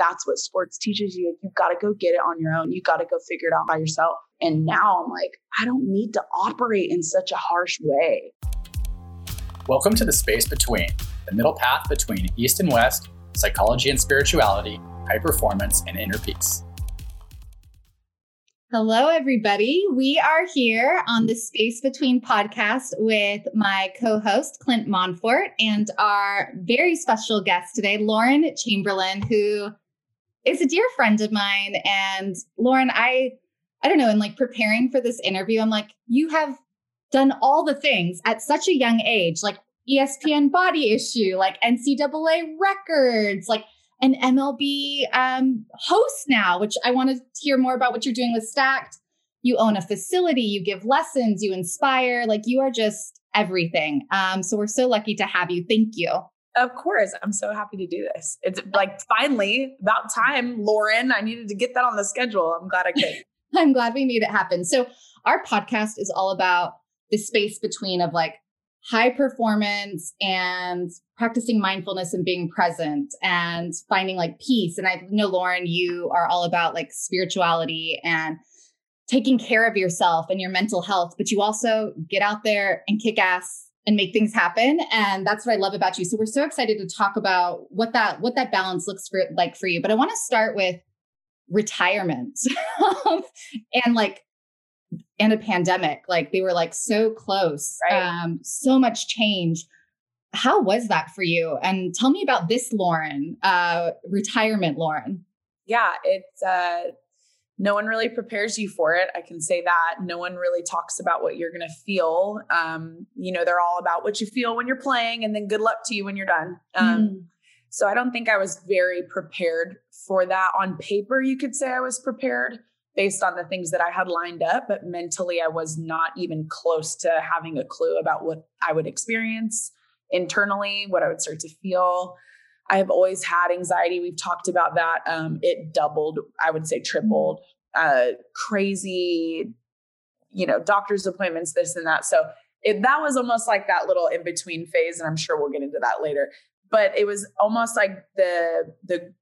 that's what sports teaches you. You've got to go get it on your own. You've got to go figure it out by yourself. And now I'm like, I don't need to operate in such a harsh way. Welcome to the space between, the middle path between East and West, psychology and spirituality, high performance, and inner peace. Hello, everybody. We are here on the Space Between podcast with my co host, Clint Monfort, and our very special guest today, Lauren Chamberlain, who is a dear friend of mine. And Lauren, I, I don't know, in like preparing for this interview, I'm like, you have done all the things at such a young age, like ESPN body issue, like NCAA records, like an MLB um, host now, which I want to hear more about what you're doing with Stack'd. You own a facility, you give lessons, you inspire, like you are just everything. Um, so we're so lucky to have you. Thank you. Of course. I'm so happy to do this. It's like finally about time, Lauren. I needed to get that on the schedule. I'm glad I could. I'm glad we made it happen. So our podcast is all about the space between of like high performance and practicing mindfulness and being present and finding like peace. And I know, Lauren, you are all about like spirituality and taking care of yourself and your mental health, but you also get out there and kick ass and make things happen and that's what i love about you so we're so excited to talk about what that what that balance looks for like for you but i want to start with retirement and like and a pandemic. Like they were like so close, right. um, so much change. How was that for you? And tell me about this, Lauren, uh, retirement, Lauren. Yeah, it's uh, no one really prepares you for it. I can say that. No one really talks about what you're going to feel. Um, you know, they're all about what you feel when you're playing, and then good luck to you when you're done. Um, mm. So I don't think I was very prepared for that. On paper, you could say I was prepared based on the things that I had lined up, but mentally I was not even close to having a clue about what I would experience internally, what I would start to feel. I have always had anxiety. We've talked about that. Um, it doubled, I would say tripled. Uh, crazy, you know, doctor's appointments, this and that. So it, that was almost like that little in between phase, and I'm sure we'll get into that later. But it was almost like the the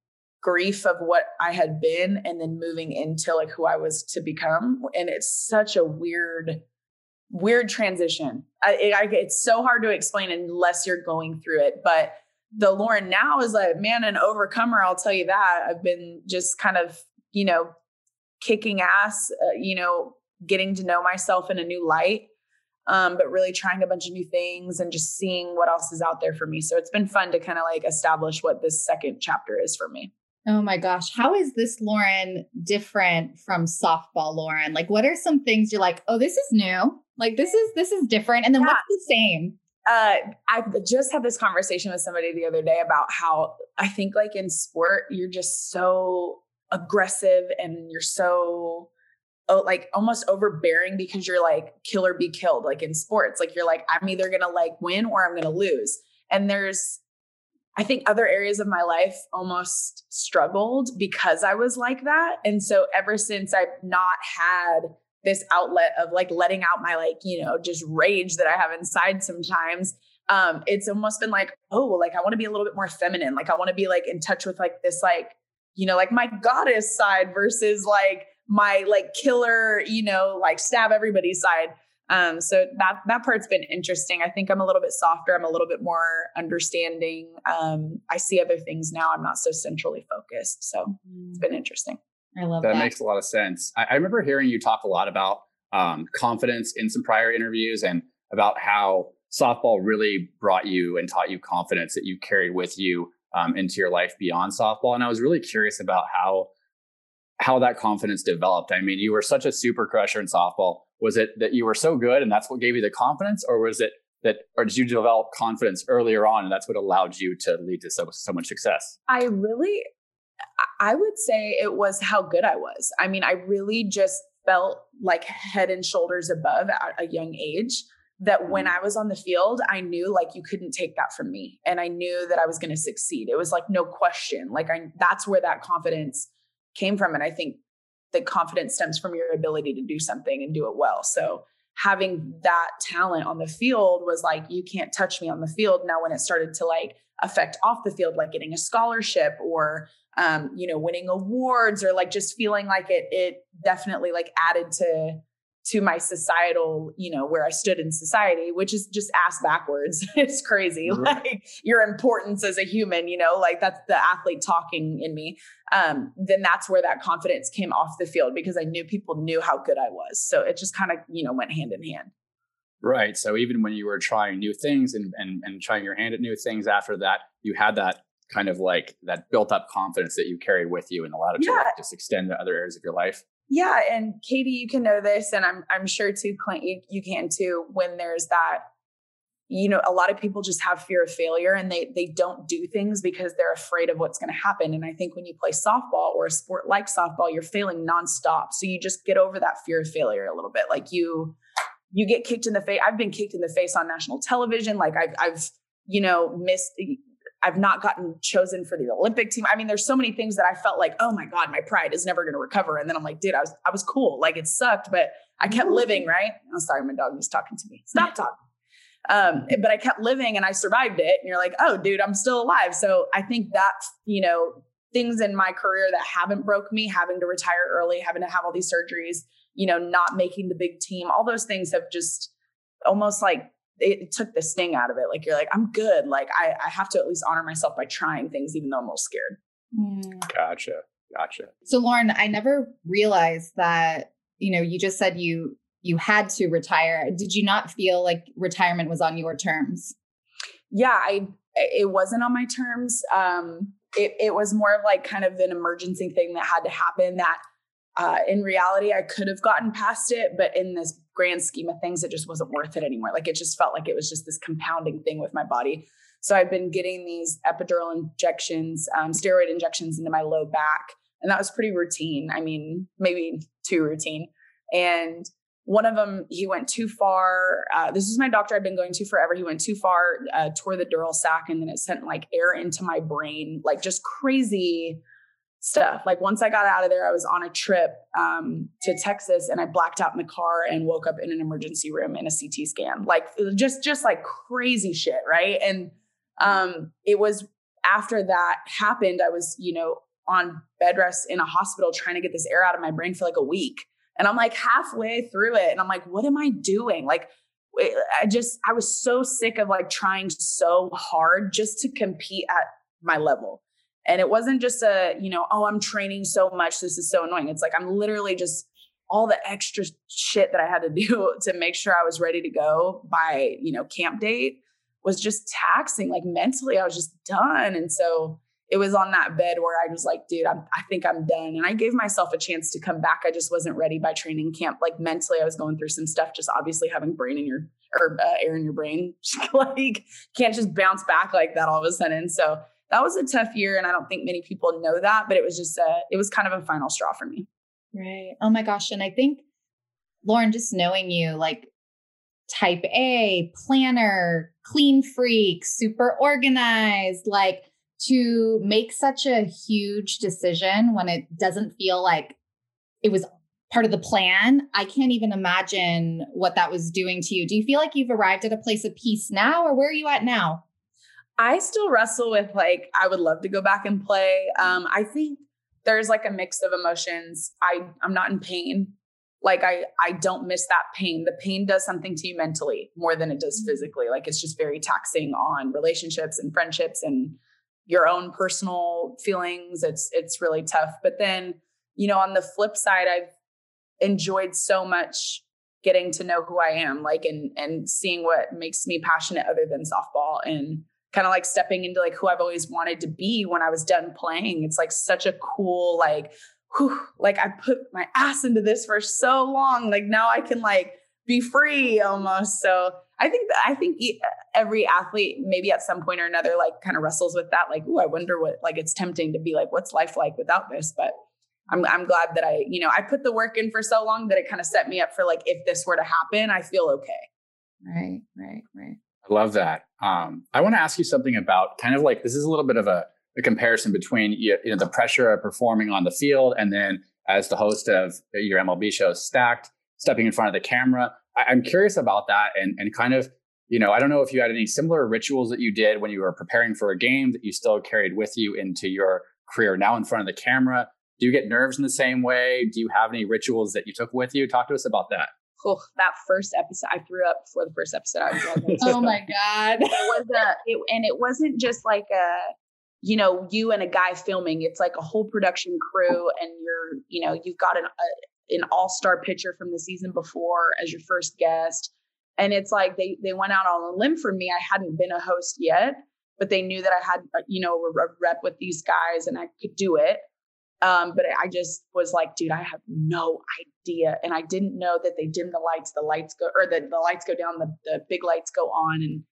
grief of what I had been and then moving into like who I was to become. And it's such a weird, weird transition. I, I, it's so hard to explain unless you're going through it. But the Lauren now is like, man, an overcomer. I'll tell you that. I've been just kind of, you know, kicking ass, uh, you know, getting to know myself in a new light. Um, but really trying a bunch of new things and just seeing what else is out there for me. So it's been fun to kind of like establish what this second chapter is for me. Oh my gosh. How is this Lauren different from softball Lauren? Like what are some things you're like, "Oh, this is new." Like this is this is different. And then yeah. what's the same? Uh, I just had this conversation with somebody the other day about how I think like in sport you're just so aggressive and you're so oh, like almost overbearing because you're like kill or be killed like in sports like you're like I'm either going to like win or I'm going to lose. And there's I think other areas of my life almost struggled because I was like that. And so ever since I've not had this outlet of like letting out my like, you know, just rage that I have inside sometimes, um, it's almost been like, oh, well, like I want to be a little bit more feminine. Like I want to be like in touch with like this, like, you know, like my goddess side versus like my like killer, you know, like stab everybody side. Um, so that that part's been interesting. I think I'm a little bit softer. I'm a little bit more understanding. Um, I see other things now. I'm not so centrally focused. So it's been mm. interesting. I love that. That makes a lot of sense. I, I remember hearing you talk a lot about um, confidence in some prior interviews and about how softball really brought you and taught you confidence that you carried with you um, into your life beyond softball. And I was really curious about how how that confidence developed. I mean, you were such a super crusher in softball was it that you were so good and that's what gave you the confidence or was it that or did you develop confidence earlier on and that's what allowed you to lead to so so much success i really i would say it was how good i was i mean i really just felt like head and shoulders above at a young age that when mm-hmm. i was on the field i knew like you couldn't take that from me and i knew that i was going to succeed it was like no question like i that's where that confidence came from and i think the confidence stems from your ability to do something and do it well. So having that talent on the field was like, you can't touch me on the field. Now, when it started to like affect off the field, like getting a scholarship or, um, you know, winning awards or like just feeling like it, it definitely like added to to my societal, you know, where I stood in society, which is just ass backwards. it's crazy. Mm-hmm. Like your importance as a human, you know, like that's the athlete talking in me. Um, then that's where that confidence came off the field because I knew people knew how good I was. So it just kind of, you know, went hand in hand. Right. So even when you were trying new things and, and and trying your hand at new things after that, you had that kind of like that built up confidence that you carried with you and allowed it yeah. to like just extend to other areas of your life. Yeah, and Katie, you can know this, and I'm I'm sure too, Clint, you, you can too. When there's that, you know, a lot of people just have fear of failure, and they they don't do things because they're afraid of what's going to happen. And I think when you play softball or a sport like softball, you're failing nonstop, so you just get over that fear of failure a little bit. Like you, you get kicked in the face. I've been kicked in the face on national television. Like I've I've you know missed I've not gotten chosen for the Olympic team. I mean, there's so many things that I felt like, oh my God, my pride is never going to recover. And then I'm like, dude, I was I was cool. Like it sucked, but I kept living, right? I'm oh, sorry, my dog was talking to me. Stop talking. Um, but I kept living and I survived it. And you're like, oh, dude, I'm still alive. So I think that, you know, things in my career that haven't broke me, having to retire early, having to have all these surgeries, you know, not making the big team, all those things have just almost like it took the sting out of it. Like you're like, I'm good. Like I, I have to at least honor myself by trying things, even though I'm a little scared. Mm. Gotcha. Gotcha. So Lauren, I never realized that, you know, you just said you you had to retire. Did you not feel like retirement was on your terms? Yeah, I it wasn't on my terms. Um it, it was more of like kind of an emergency thing that had to happen that uh, in reality, I could have gotten past it, but in this grand scheme of things, it just wasn't worth it anymore. Like it just felt like it was just this compounding thing with my body. So I've been getting these epidural injections, um, steroid injections into my low back, and that was pretty routine. I mean, maybe too routine. And one of them, he went too far. Uh, this is my doctor I've been going to forever. He went too far, uh, tore the dural sac, and then it sent like air into my brain, like just crazy stuff. Like once I got out of there, I was on a trip um, to Texas and I blacked out in the car and woke up in an emergency room in a CT scan. Like just just like crazy shit, right? And um, it was after that happened, I was, you know, on bed rest in a hospital trying to get this air out of my brain for like a week. And I'm like halfway through it and I'm like, what am I doing? Like I just I was so sick of like trying so hard just to compete at my level and it wasn't just a, you know, oh, I'm training so much. This is so annoying. It's like I'm literally just all the extra shit that I had to do to make sure I was ready to go by, you know, camp date was just taxing. Like mentally, I was just done. And so it was on that bed where I was like, dude, I'm, I think I'm done. And I gave myself a chance to come back. I just wasn't ready by training camp. Like mentally, I was going through some stuff, just obviously having brain in your or uh, air in your brain. like can't just bounce back like that all of a sudden. So that was a tough year and i don't think many people know that but it was just a it was kind of a final straw for me. Right. Oh my gosh and i think lauren just knowing you like type a planner clean freak super organized like to make such a huge decision when it doesn't feel like it was part of the plan i can't even imagine what that was doing to you. Do you feel like you've arrived at a place of peace now or where are you at now I still wrestle with like I would love to go back and play. Um, I think there's like a mix of emotions. I I'm not in pain. Like I I don't miss that pain. The pain does something to you mentally more than it does mm-hmm. physically. Like it's just very taxing on relationships and friendships and your own personal feelings. It's it's really tough. But then, you know, on the flip side, I've enjoyed so much getting to know who I am, like and and seeing what makes me passionate other than softball and kind of like stepping into like who I've always wanted to be when I was done playing. It's like such a cool, like, whew, like I put my ass into this for so long. Like now I can like be free almost. So I think that I think every athlete maybe at some point or another like kind of wrestles with that. Like, oh, I wonder what like it's tempting to be like, what's life like without this? But I'm I'm glad that I, you know, I put the work in for so long that it kind of set me up for like if this were to happen, I feel okay. Right, right, right. Love that. Um, I want to ask you something about kind of like this is a little bit of a, a comparison between you know the pressure of performing on the field and then as the host of your MLB show Stack'd, stepping in front of the camera. I'm curious about that and and kind of you know I don't know if you had any similar rituals that you did when you were preparing for a game that you still carried with you into your career now in front of the camera. Do you get nerves in the same way? Do you have any rituals that you took with you? Talk to us about that. Oh, that first episode, I threw up before the first episode. I was like, oh my god! It was a, it, and it wasn't just like a, you know, you and a guy filming. It's like a whole production crew, and you're, you know, you've got an a, an all star pitcher from the season before as your first guest, and it's like they they went out on a limb for me. I hadn't been a host yet, but they knew that I had, uh, you know, a rep with these guys, and I could do it. Um, but I just was like, dude, I have no idea. And I didn't know that they dim the lights, the lights go, or the, the lights go down, the, the big lights go on. And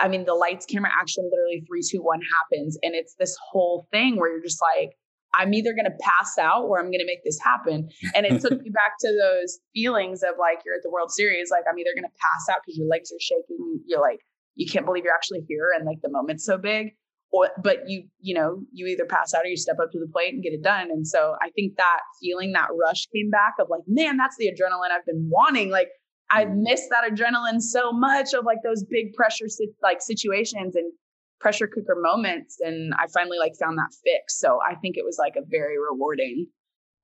I mean, the lights, camera action, literally three, two, one happens. And it's this whole thing where you're just like, I'm either going to pass out or I'm going to make this happen. And it took me back to those feelings of like, you're at the World Series, like, I'm either going to pass out because your legs are shaking. You're like, you can't believe you're actually here. And like the moment's so big or, but you you know you either pass out or you step up to the plate and get it done. And so i think that feeling that rush came back of like man that's the adrenaline i've been wanting. Like i've mm-hmm. missed that adrenaline so much of like those big pressure like situations and pressure cooker moments. And i finally like found that fix. So i think it was like a very rewarding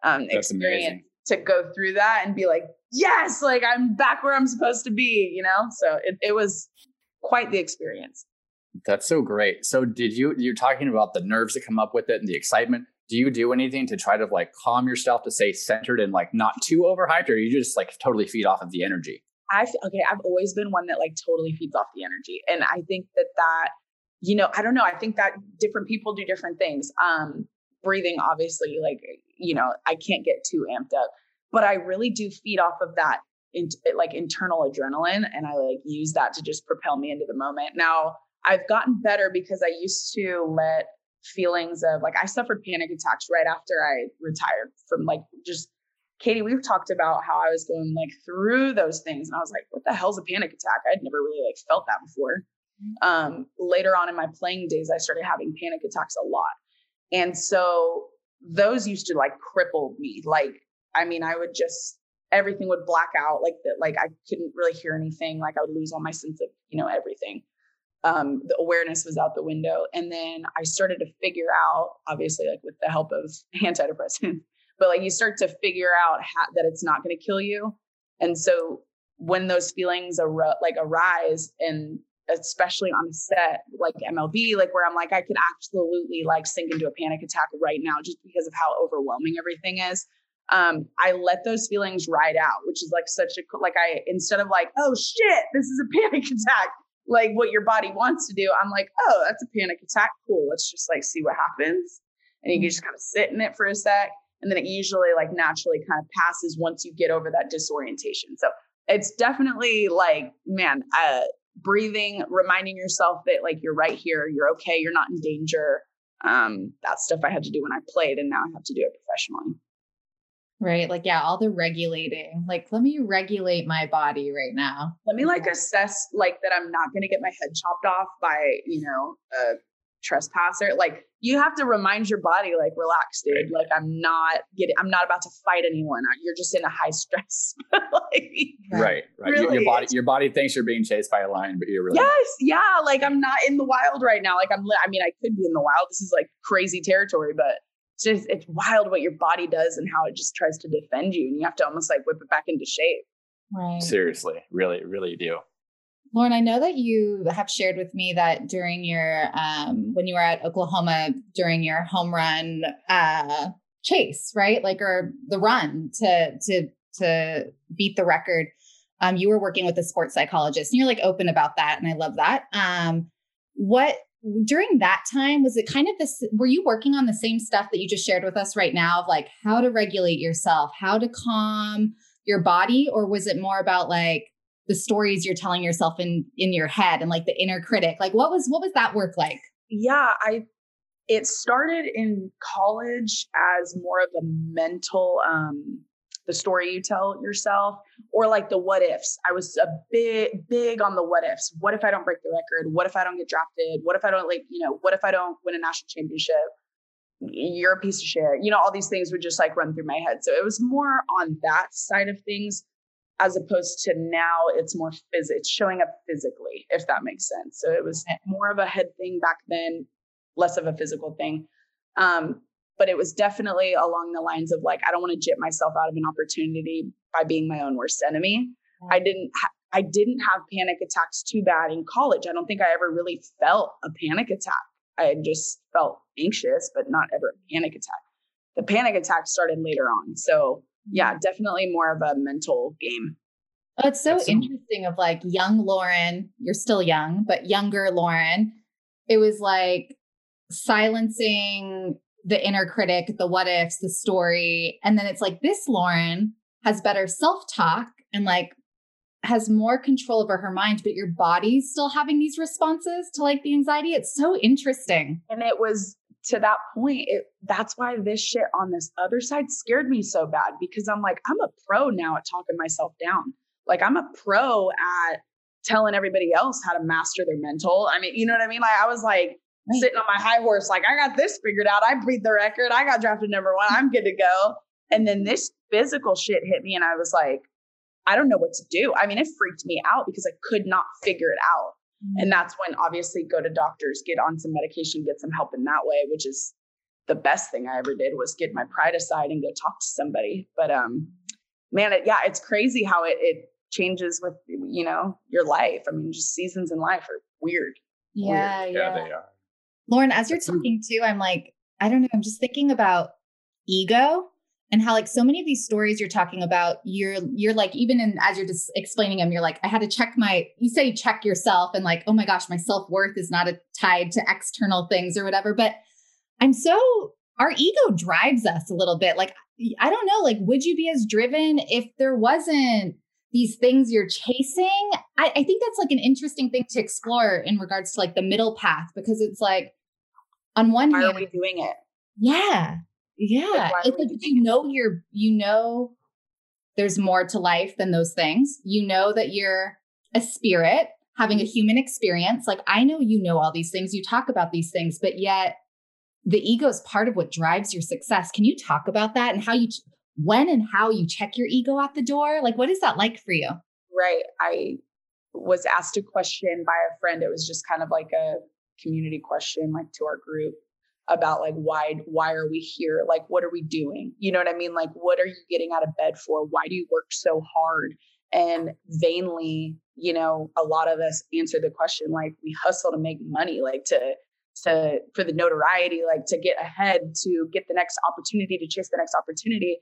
um that's experience amazing. to go through that and be like yes like i'm back where i'm supposed to be you know? So it, it was quite the experience that's so great. So did you you're talking about the nerves that come up with it and the excitement. Do you do anything to try to like calm yourself to stay centered and like not too overhyped, or you just like totally feed off of the energy? I okay, I've always been one that like totally feeds off the energy, and I think that that you know I don't know. I think that different people do different things. Um, breathing, obviously, like you know, I can't get too amped up, but I really do feed off of that in, like internal adrenaline, and I like use that to just propel me into the moment. Now I've gotten better because I used to let feelings of like I suffered panic attacks right after I retired from like just Katie, we've talked about how I was going like through those things and I was like, what the hell's a panic attack? I'd never really like felt that before. Mm-hmm. Um, later on in my playing days, I started having panic attacks a lot. And so those used to like cripple me. Like, I mean, I would just everything would black out like that, like I couldn't really hear anything, like I would lose all my sense of, you know, everything um, the awareness was out the window. And then I started to figure out, obviously, like with the help of antidepressants, but like you start to figure out how, that it's not going to kill you. And so when those feelings ar- like arise, and especially on a set like MLB, like where I'm like, I could absolutely like sink into a panic attack right now just because of how overwhelming everything is. Um, I let those feelings ride out, which is like such a like I instead of like, oh shit, this is a panic attack like what your body wants to do, I'm like, oh, that's a panic attack. Cool. Let's just like see what happens. And you can just kind of sit in it for a sec. And then it usually like naturally kind of passes once you get over that disorientation. So it's definitely like, man, uh, breathing, reminding yourself that like you're right here, you're okay, you're not in danger. Um, that stuff I had to do when I played, and now I have to do it professionally. Right. Like, yeah, all the regulating. Like, let me regulate my body right now. Let me like assess like that I'm not going to get my head chopped off by, you know, a trespasser. Like, you have to remind your body, like, relax, dude. Right. Like, I'm not getting, I'm not about to fight anyone. You're just in a high stress. like, right. Right. Really, your, body, your body thinks you're being chased by a lion, but you're really. Yes. Yeah. Like, I'm not in the wild right now. Like, I'm, I mean, I could be in the wild. This is like crazy territory, but it's just it's wild what your body does and how it just tries to defend you and you have to almost like whip it back into shape. Right. Seriously. Really really do. Lauren i know that you have shared with me that during your um when you were at oklahoma during your home run uh chase right? Like or the run to to to beat the record um you were working with a sports psychologist and you're like open about that and i love that. Um what during that time was it kind of this were you working on the same stuff that you just shared with us right now of like how to regulate yourself how to calm your body? Or was it more about like the stories you're telling yourself in in your head and like the inner critic? Like what was what was that work like? Yeah i it started in college as more of a mental um the story you tell yourself or like the what ifs. I was a big, big on the what ifs. What if I don't break the record? What if I don't get drafted? What if I don't like, you know, what if I don't win a national championship? You're a piece of shit. You know, all these things would just like run through my head. So it was more on that side of things. as opposed to now it's more phys- it's showing up physically if that makes sense so it was more of a head thing back then less of a physical thing um, but it was definitely along the lines of like i don't want to jip myself out of an opportunity by being my own worst enemy. Mm-hmm. i didn't ha- i didn't have panic attacks too bad in college. I don't think i ever really felt a panic attack. I just felt anxious but not ever a panic attack. The panic attack started later on so yeah, definitely more of a mental game. Oh, it's so interesting of like young Lauren, you're still young, but younger Lauren, it was like silencing the inner critic, the what ifs, the story. And then it's like this Lauren has better self talk and like has more control over her mind, but your body's still having these responses to like the anxiety. It's so interesting. And it was to that point, it, that's why this shit on this other side scared me so bad because I'm like, I'm a pro now at talking myself down. Like, I'm a pro at telling everybody else how to master their mental. I mean, you know what I mean? Like, I was like right. sitting on my high horse, like, I got this figured out. I beat the record. I got drafted number one. I'm good to go. And then this physical shit hit me, and I was like, I don't know what to do. I mean, it freaked me out because I could not figure it out. Mm-hmm. And that's when obviously go to doctors, get on some medication, get some help in that way, which is the best thing I ever did was get my pride aside and go talk to somebody. But um man, it, yeah, it's crazy how it it changes with you know your life. I mean, just seasons in life are weird. Yeah, weird. yeah, yeah, they are. Lauren, as you're mm-hmm. talking too, I'm like, I don't know, I'm just thinking about ego and how like so many of these stories you're talking about you're you're like even in as you're just explaining them you're like i had to check my you say check yourself and like oh my gosh my self-worth is not a, tied to external things or whatever but i'm so our ego drives us a little bit like i don't know like would you be as driven if there wasn't these things you're chasing? I, I think that's like an interesting thing to explore in regards to like the middle path because it's like on one Why hand are we doing it yeah yeah. It's like you know you're you know there's more to life than those things. You know that you're a spirit having a mm-hmm. human experience. Like I know you know all these things, you talk about these things, but yet the ego is part of what drives your success. Can you talk about that and how you when and how you check your ego at the door? Like what is that like for you? Right. I was asked a question by a friend. It was just kind of like a community question like to our group about like why why are we here? Like what are we doing? You know what i mean? Like what are you getting out of bed for? Why do you work so hard? And vainly you know a lot of us answer the question like we hustle to make money like to to for the notoriety like to get ahead to get the next opportunity to chase the next opportunity.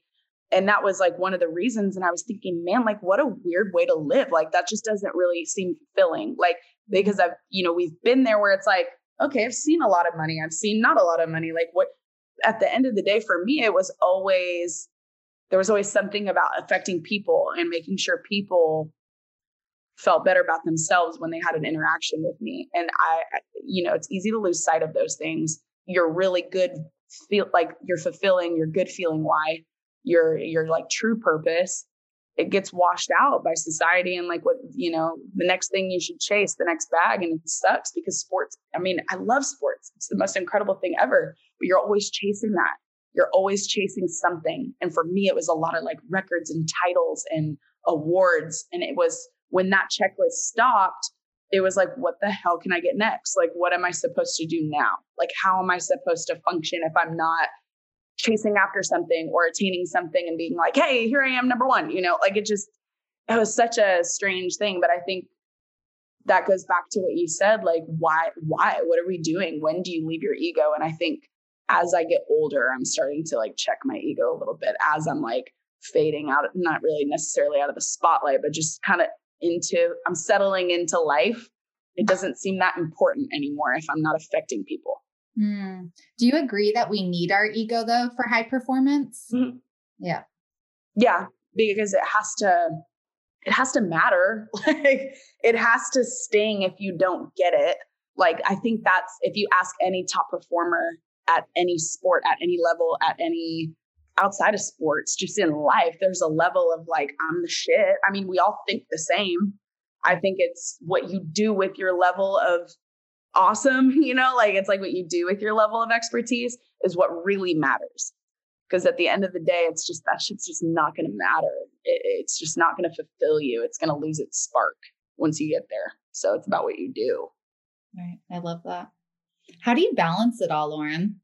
And that was like one of the reasons and i was thinking man like what a weird way to live. Like that just doesn't really seem fulfilling. Like because mm-hmm. i've you know we've been there where it's like okay, I've seen a lot of money. I've seen not a lot of money. Like what at the end of the day for me it was always there was always something about affecting people and making sure people felt better about themselves when they had an interaction with me. And I you know, it's easy to lose sight of those things. You're really good feel like you're fulfilling your good feeling why your your like true purpose it gets washed out by society and like what you know the next thing you should chase the next bag and it sucks because sports i mean i love sports. It's the most incredible thing ever but you're always chasing that. You're always chasing something. And for me it was a lot of like records and titles and awards. And it was when that checklist stopped it was like what the hell can i get next? Like what am i supposed to do now? Like how am i supposed to function if i'm not chasing after something or attaining something and being like, hey, here I am, number one. You know, like it just, it was such a strange thing. But I think that goes back to what you said like, why, why, what are we doing? When do you leave your ego? And I think as I get older, I'm starting to like check my ego a little bit as I'm like fading out, not really necessarily out of the spotlight, but just kind of into, I'm settling into life. It doesn't seem that important anymore if I'm not affecting people. Mm. Do you agree that we need our ego though for high performance? Mm-hmm. Yeah. Yeah, because it has to it has to matter. like it has to sting if you don't get it. Like I think that's if you ask any top performer at any sport at any level at any outside of sports just in life there's a level of like I'm the shit. I mean, we all think the same. I think it's what you do with your level of awesome, you know, like it's like what you do with your level of expertise is what really matters. Because at the end of the day, it's just that shit's just not going to matter it, it's just not going to fulfill you. It's going to lose its spark once you get there. So it's about what you do. Right. I love that. How do you balance it all, Lauren?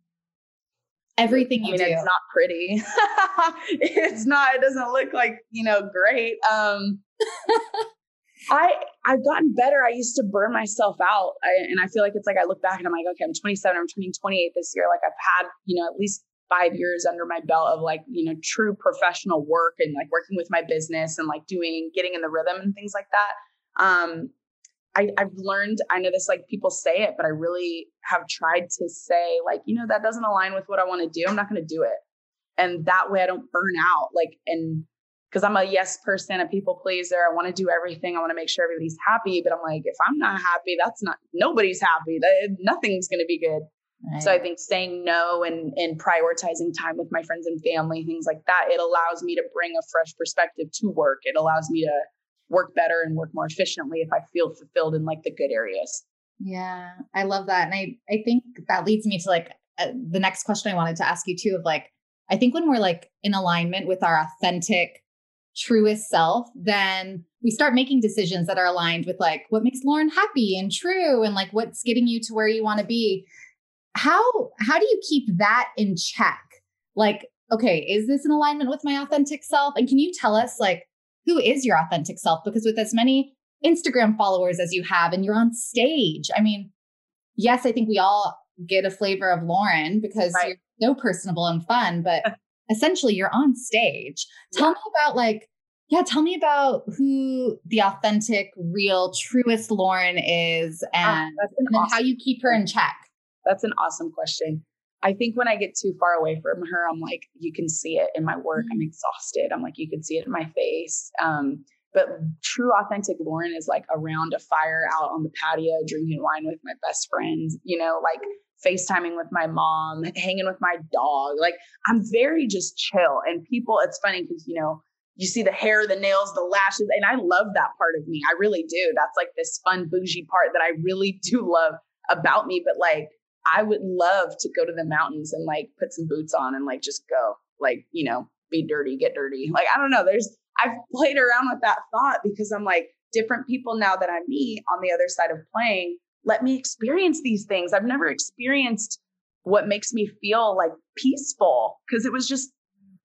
Everything you I mean, do. It's not pretty. it's not, it doesn't look like, you know, great. Um I I've gotten better. I used to burn myself out, I, and I feel like it's like I look back and I'm like, okay, I'm 27. I'm turning 28 this year. Like I've had, you know, at least five years under my belt of like you know true professional work and like working with my business and like doing getting in the rhythm and things like that. Um, I, I've learned. I know this like people say it, but I really have tried to say like you know that doesn't align with what I want to do. I'm not going to do it, and that way I don't burn out. Like and because I'm a yes person, a people pleaser. I want to do everything. I want to make sure everybody's happy. But I'm like, if I'm not happy, that's not nobody's happy. That nothing's going to be good. Right. So I think saying no and and prioritizing time with my friends and family, things like that, it allows me to bring a fresh perspective to work. It allows me to work better and work more efficiently if I feel fulfilled in like the good areas. Yeah, I love that. And I I think that leads me to like uh, the next question I wanted to ask you too of like I think when we're like in alignment with our authentic truest self, then we start making decisions that are aligned with like what makes Lauren happy and true and like what's getting you to where you want to be. How how do you keep that in check? Like, okay, is this in alignment with my authentic self? And can you tell us like who is your authentic self? Because with as many Instagram followers as you have and you're on stage, I mean, yes, I think we all get a flavor of Lauren because right. you're so personable and fun, but essentially you're on stage. Tell yeah. me about like, yeah, tell me about who the authentic, real, truest Lauren is ah, and, and awesome how you keep her in check. That's an awesome question. I think when I get too far away from her, I'm like, you can see it in my work. I'm mm-hmm. exhausted. I'm like, you can see it in my face. Um, but true, authentic Lauren is like around a fire out on the patio, drinking wine with my best friends, you know, like FaceTiming with my mom, hanging with my dog. Like I'm very just chill. And people, it's funny because, you know, you see the hair, the nails, the lashes, and I love that part of me. I really do. That's like this fun, bougie part that I really do love about me. But like, I would love to go to the mountains and like put some boots on and like just go, like, you know, be dirty, get dirty. Like, I don't know. There's, I've played around with that thought because I'm like, different people now that I meet on the other side of playing let me experience these things. I've never experienced what makes me feel like peaceful because it was just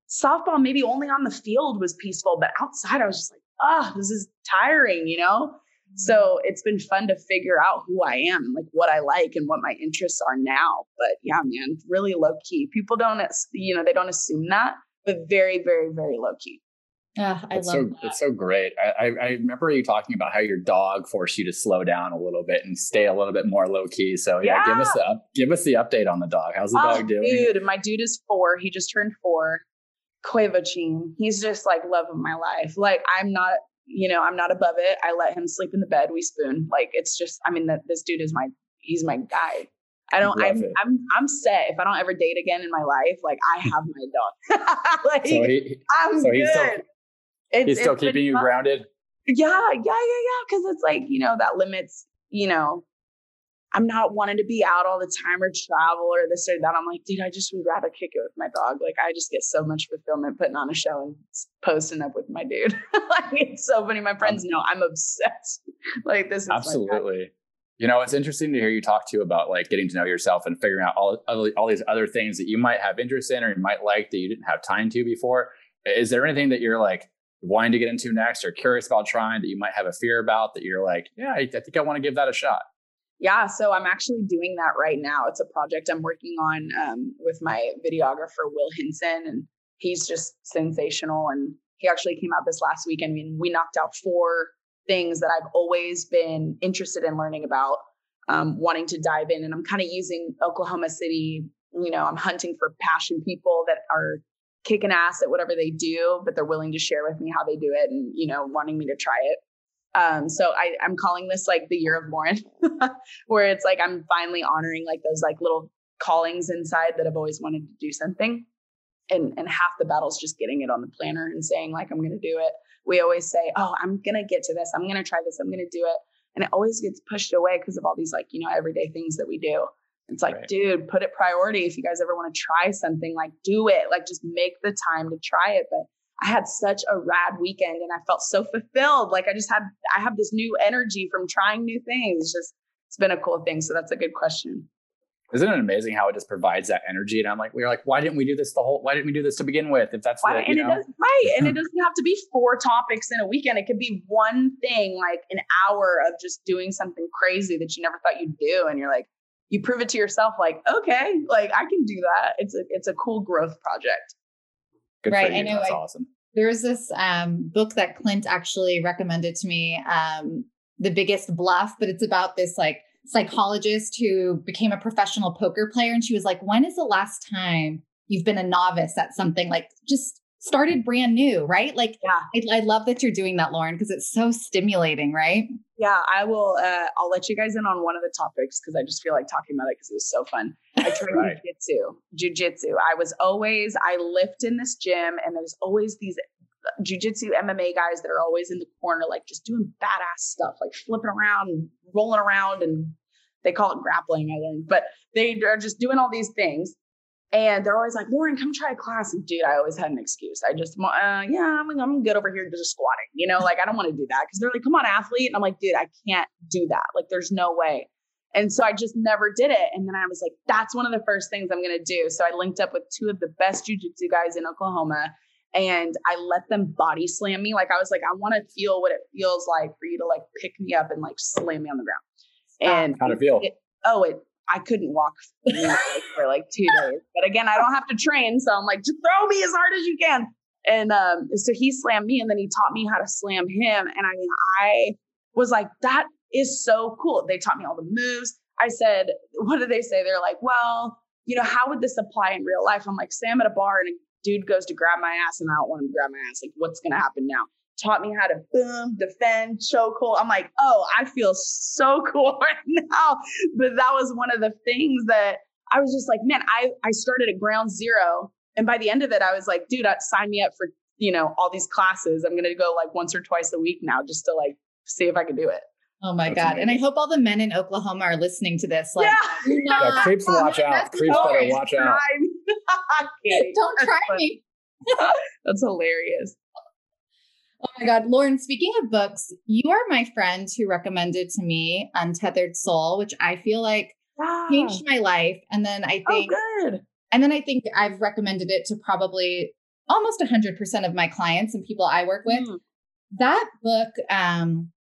softball, maybe only on the field was peaceful, but outside I was just like, oh, this is tiring, you know? So mm-hmm. it's been fun to figure out who I am, like what I like and what my interests are now. But yeah, man, really low key. People don't, you know, they don't assume that, but very, very, very low key. Yeah, I it's love so, that. It's so great. I, I, I, remember you talking about how your dog forced you to slow down a little bit and stay a little bit more low key. So yeah, yeah. give us the give us the update on the dog. How's the oh, dog doing? Dude, my dude is four. He just turned four. Quavocine. He's just like love of my life. Like I'm not, you know, I'm not above it. I let him sleep in the bed. We spoon. Like it's just. I mean, that this dude is my. He's my guy. I don't. I'm, I'm. I'm set. If I don't ever date again in my life, like I have my dog. like so he, I'm so good. Still, it's, He's still it's keeping you fun. grounded. Yeah, yeah, yeah, yeah. Because it's like you know that limits. You know, I'm not wanting to be out all the time or travel or this or that. I'm like, dude, I just would rather kick it with my dog. Like, I just get so much fulfillment putting on a show and posting up with my dude. like, it's so funny. My um friends know I'm obsessed. like, this is absolutely. You know, it's interesting to hear you talk to about like getting to know yourself and figuring out all, all these other things that you might have interest in or you might like that you didn't have time to before. Is there anything that you're like, wanting to get into next or curious about trying that you might have a fear about that you're like, yeah, I, I think I want to give that a shot? Yeah, so I'm actually doing that right now. It's a project I'm working on um, with my videographer, Will Hinson, and he's just sensational. And he actually came out this last week. I mean, we knocked out four things that I've always been interested in learning about, um, wanting to dive in. And I'm kind of using Oklahoma City, you know, I'm hunting for passion people that are kicking ass at whatever they do, but they're willing to share with me how they do it and, you know, wanting me to try it. Um, so I, I'm calling this like the year of Lauren, where it's like I'm finally honoring like those like little callings inside that I've always wanted to do something. And and half the battle's just getting it on the planner and saying like I'm gonna do it. We always say, Oh, I'm gonna get to this, I'm gonna try this, I'm gonna do it. And it always gets pushed away because of all these like, you know, everyday things that we do. It's like, right. dude, put it priority. If you guys ever want to try something, like do it. Like just make the time to try it. But I had such a rad weekend and I felt so fulfilled. Like I just had, I have this new energy from trying new things. It's just, it's been a cool thing. So that's a good question. Isn't it amazing how it just provides that energy? And I'm like, we are like, why didn't we do this the whole? Why didn't we do this to begin with? If that's why, the, and it does right, and it doesn't have to be four topics in a weekend. It could be one thing, like an hour of just doing something crazy that you never thought you'd do, and you're like, you prove it to yourself, like, okay, like I can do that. It's a it's a cool growth project. Good right, I know. That's I, awesome. There's this um, book that Clint actually recommended to me, um, "The Biggest Bluff," but it's about this like psychologist who became a professional poker player, and she was like, "When is the last time you've been a novice at something like just started brand new, right? Like, yeah. I, I love that you're doing that, Lauren, because it's so stimulating, right? Yeah, I will. Uh, I'll let you guys in on one of the topics because I just feel like talking about it because it was so fun. I trained right. jujitsu. Jujitsu. I was always I lift in this gym, and there's always these uh, jujitsu MMA guys that are always in the corner, like just doing badass stuff, like flipping around, and rolling around, and they call it grappling. I learned, but they are just doing all these things. And they're always like, Lauren, come try a class. And dude, I always had an excuse. I just, uh, yeah, I'm, I'm good over here just squatting. You know, like I don't want to do that because they're like, come on, athlete. And I'm like, dude, I can't do that. Like, there's no way. And so I just never did it. And then I was like, that's one of the first things I'm going to do. So I linked up with two of the best jujitsu guys in Oklahoma and I let them body slam me. Like I was like, I want to feel what it feels like for you to like pick me up and like slam me on the ground. And how to feel? It, oh, it I couldn't walk for like two days. But again, I don't have to train. So I'm like, just throw me as hard as you can. And um, so he slammed me and then he taught me how to slam him. And I mean, I was like, that is so cool. They taught me all the moves. I said, what did they say? They're like, well, you know, how would this apply in real life? I'm like, say I'm at a bar and a dude goes to grab my ass and I don't want him to grab my ass. Like, what's going to happen now? Taught me how to boom, defend, chokehold. I'm like, oh, I feel so cool right now. But that was one of the things that I was just like, man, I, I started at ground zero. And by the end of it, I was like, dude, uh, sign me up for, you know, all these classes. I'm going to go like once or twice a week now just to like see if I can do it. Oh my That's God. Amazing. And I hope all the men in Oklahoma are listening to this. Like, yeah, yeah creeps watch out. Creeps better watch out. Oh, Don't try me. That's hilarious. Oh my God. Lauren, speaking of books, you are my friend who recommended to me Untethered Soul, which I feel like wow. changed my life. And then I oh, think, oh, good. And then I think I've recommended it to probably almost 100% of my clients and people I work with. Mm. That book, um,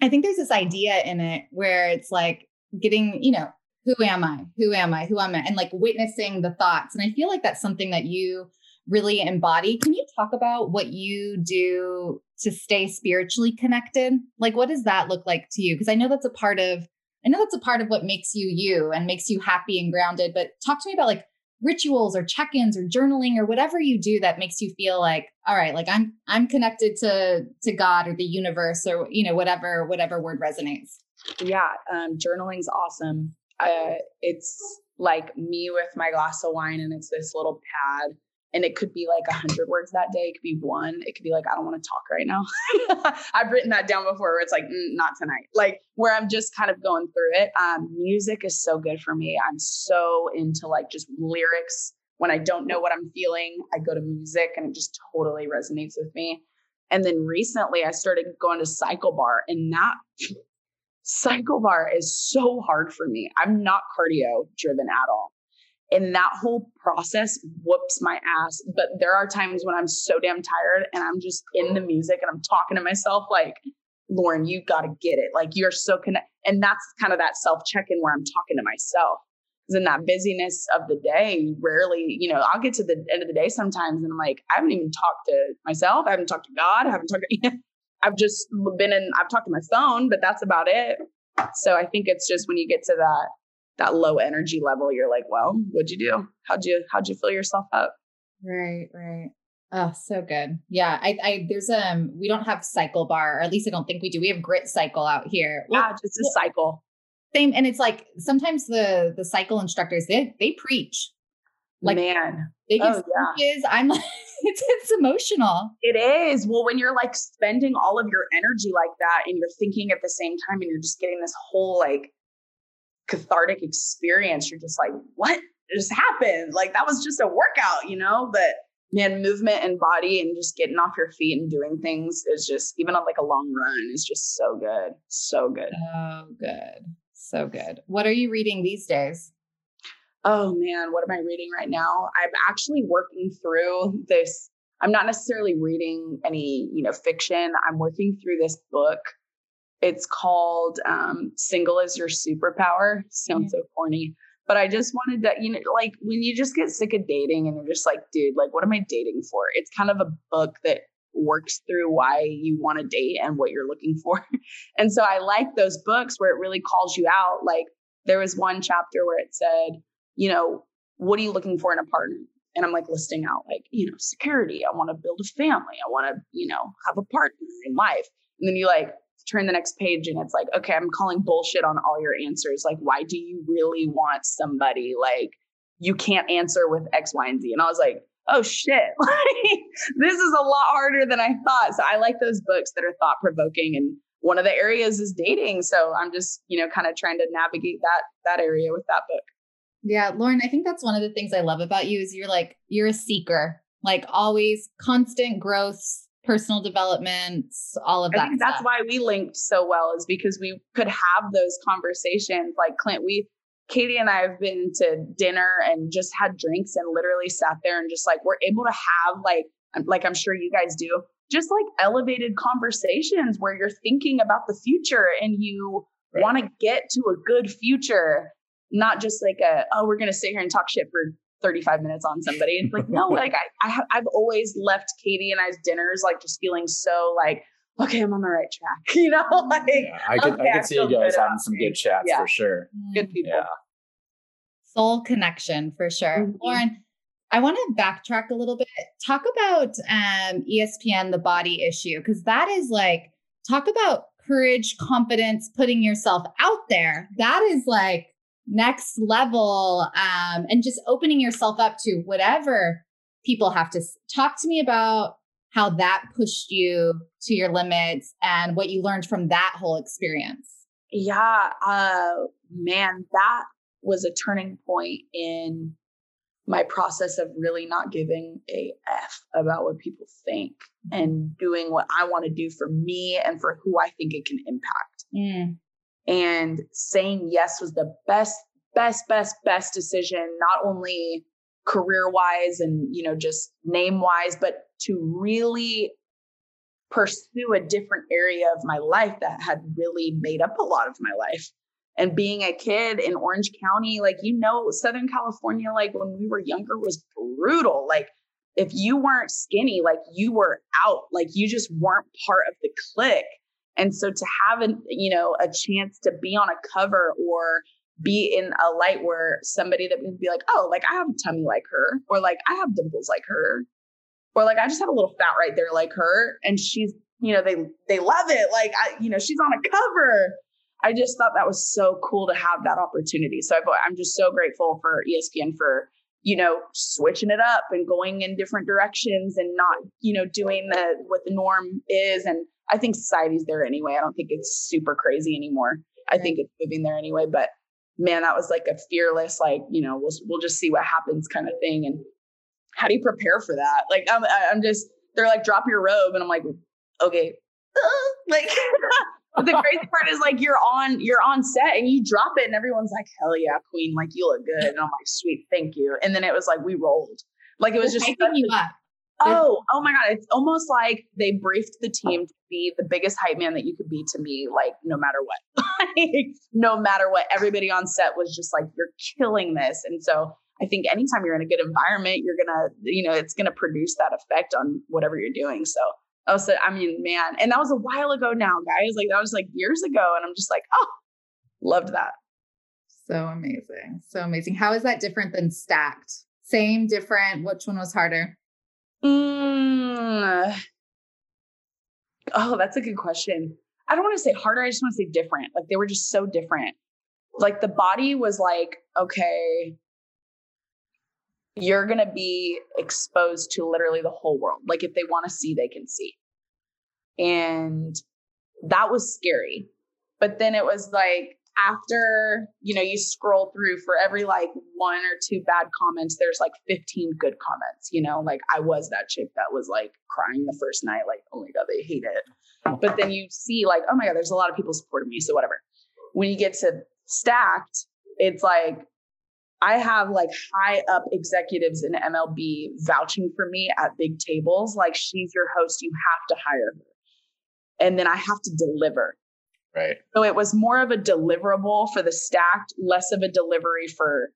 I think there's this idea in it where it's like getting, you know, who am I? Who am I? Who am I? And like witnessing the thoughts. And I feel like that's something that you really embody. Can you talk about what you do to stay spiritually connected? Like, what does that look like to you? Because I know that's a part of, I know that's a part of what makes you you and makes you happy and grounded. But talk to me about like rituals or check-ins or journaling or whatever you do that makes you feel like, all right, like I'm I'm connected to to God or the universe or you know whatever whatever word resonates. Yeah, um, journaling's awesome. Uh, it's like me with my glass of wine, and it's this little pad and it could be like a hundred words that day. It could be one. It could be like, I don't want to talk right now. I've written that down before where it's like, mm, not tonight. Like where I'm just kind of going through it. Um, music is so good for me. I'm so into like just lyrics. When I don't know what I'm feeling, I go to music and it just totally resonates with me. And then recently I started going to cycle bar and that cycle bar is so hard for me. I'm not cardio driven at all. And that whole process whoops my ass. But there are times when I'm so damn tired and I'm just in the music and I'm talking to myself like, Lauren, you got to get it. Like you're so connected. And that's kind of that self check in where I'm talking to myself. Because in that busyness of the day, rarely, you know, I'll get to the end of the day sometimes and I'm like, I haven't even talked to myself. I haven't talked to God. I haven't talked to, I've just been in, I've talked to my phone, but that's about it. So I think it's just when you get to that that low energy level, you're like, well, what'd you do? How'd you how'd you fill yourself up? Right, right. Oh, so good. Yeah. I, I there's um we don't have cycle bar, or at least I don't think we do. We have grit cycle out here. Yeah, well, just a cycle. Same. And it's like sometimes the the cycle instructors, they they preach. Like man. They give oh, speeches. Yeah. I'm like it's it's emotional. It is. Well, when you're like spending all of your energy like that and you're thinking at the same time and you're just getting this whole like cathartic experience. You're just like, what just happened? Like that was just a workout, you know? But man, movement and body and just getting off your feet and doing things is just even on like a long run is just so good. So good. Oh, good. So good. What are you reading these days? Oh man, what am I reading right now? I'm actually working through this. I'm not necessarily reading any, you know, fiction. I'm working through this book. It's called um, "Single is Your Superpower." Sounds so corny, but I just wanted to, you know, like when you just get sick of dating and you're just like, dude, like, what am I dating for? It's kind of a book that works through why you want to date and what you're looking for. and so I like those books where it really calls you out. Like there was one chapter where it said, you know, what are you looking for in a partner? And I'm like listing out like, you know, security. I want to build a family. I want to, you know, have a partner in life. And then you like turn the next page and it's like, okay, I'm calling bullshit on all your answers. Like, why do you really want somebody? Like, you can't answer with X, Y, and Z. And I was like, oh shit, like this is a lot harder than I thought. So I like those books that are thought provoking. And one of the areas is dating. So I'm just, you know, kind of trying to navigate that that area with that book. Yeah, Lauren, I think that's one of the things I love about you is you're like you're a seeker, like always constant growth, personal development, all of that. I think that's why we linked so well is because we could have those conversations. Like Clint, we Katie and I have been to dinner and just had drinks and literally sat there and just like we're able to have like like I'm sure you guys do, just like elevated conversations where you're thinking about the future and you right. want to get to a good future not just like a oh we're gonna sit here and talk shit for 35 minutes on somebody. It's like no, like I, I have, I've always left Katie and I's dinners like just feeling so like okay, I'm on the right track. You know, like yeah, I could okay, I could see you guys having some good chats yeah. for sure. Good people. Yeah. Soul connection for sure. Mm-hmm. Lauren, I want to backtrack a little bit. Talk about um, ESPN, the body issue, because that is like, talk about courage, confidence, putting yourself out there. That is like next level um, and just opening yourself up to whatever people have to talk to me about how that pushed you to your limits and what you learned from that whole experience. Yeah uh man that was a turning point in my process of really not giving a f about what people think mm-hmm. and doing what i want to do for me and for who i think it can impact. Mm and saying yes was the best best best best decision not only career wise and you know just name wise but to really pursue a different area of my life that had really made up a lot of my life. And being a kid in orange county like you know southern california like when we were younger was brutal. Like if you weren't skinny like you were out. Like you just weren't part of the clique and so to have an, you know, a chance to be on a cover or be in a light where somebody that would be like, oh, like I have a tummy like her, or like I have dimples like her, or like I just have a little fat right there like her, and she's, you know, they they love it. Like I, you know, she's on a cover. I just thought that was so cool to have that opportunity. So I'm just so grateful for ESPN for you know switching it up and going in different directions and not you know doing the what the norm is and I think society's there anyway. I don't think it's super crazy anymore. I think it's moving there anyway. But man, that was like a fearless, like, you know, we'll, we'll just see what happens kind of thing. And how do you prepare for that? Like, I'm, I'm just, they're like, drop your robe. And I'm like, okay. like, the crazy part is like, you're on, you're on set and you drop it and everyone's like, hell yeah, queen. Like, you look good. And I'm like, sweet, thank you. And then it was like, we rolled. Like, it was just, you up. Oh, oh my God. It's almost like they briefed the team to be the biggest hype man that you could be to me, like no matter what. no matter what. Everybody on set was just like, you're killing this. And so I think anytime you're in a good environment, you're gonna, you know, it's gonna produce that effect on whatever you're doing. So oh, I was I mean, man, and that was a while ago now, guys. Like that was like years ago. And I'm just like, oh, loved that. So amazing. So amazing. How is that different than Stack'd? Same, different. Which one was harder? Mm. Oh, that's a good question. I don't want to say harder. I just want to say different. Like they were just so different. Like the body was like, okay, you're going to be exposed to literally the whole world. Like if they want to see, they can see. And that was scary. But then it was like, after you know you scroll through for every like one or two bad comments there's like 15 good comments you know? Like i was that chick that was like crying the first night like oh my god they hate it. But then you see like oh my god there's a lot of people supporting me so whatever. When you get to Stack'd it's like i have like high up executives in mlb vouching for me at big tables like she's your host you have to hire her. And then i have to deliver Right. so it was more of a deliverable for the Stack'd, less of a delivery for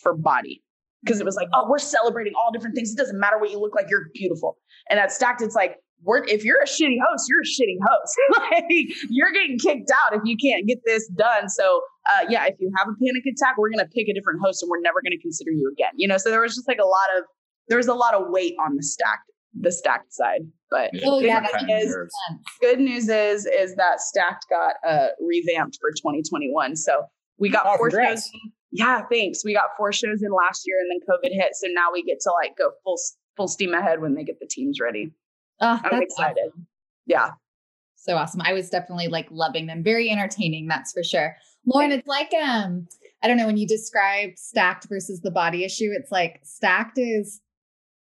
for body. Because it was like, oh, we're celebrating all different things. It doesn't matter what you look like, you're beautiful. And at Stack'd, it's like, we're if you're a shitty host, you're a shitty host. like you're getting kicked out if you can't get this done. So uh, yeah, if you have a panic attack, we're gonna pick a different host and we're never gonna consider you again. You know, so there was just like a lot of there was a lot of weight on the Stack'd the Stack'd side. But Oh, yeah, good news is- good news is is that Stack'd got uh revamped for 2021 so we got Oh, four congrats. shows in- yeah thanks we got four shows in last year and then covid hit so now we get to like go full full steam ahead when they get the teams ready Oh, i'm that's excited awesome. yeah So awesome. I was definitely like loving them. Very entertaining, that's for sure. Lauren, it's like um, I don't know, when you describe Stack'd versus the body issue, it's like Stack'd is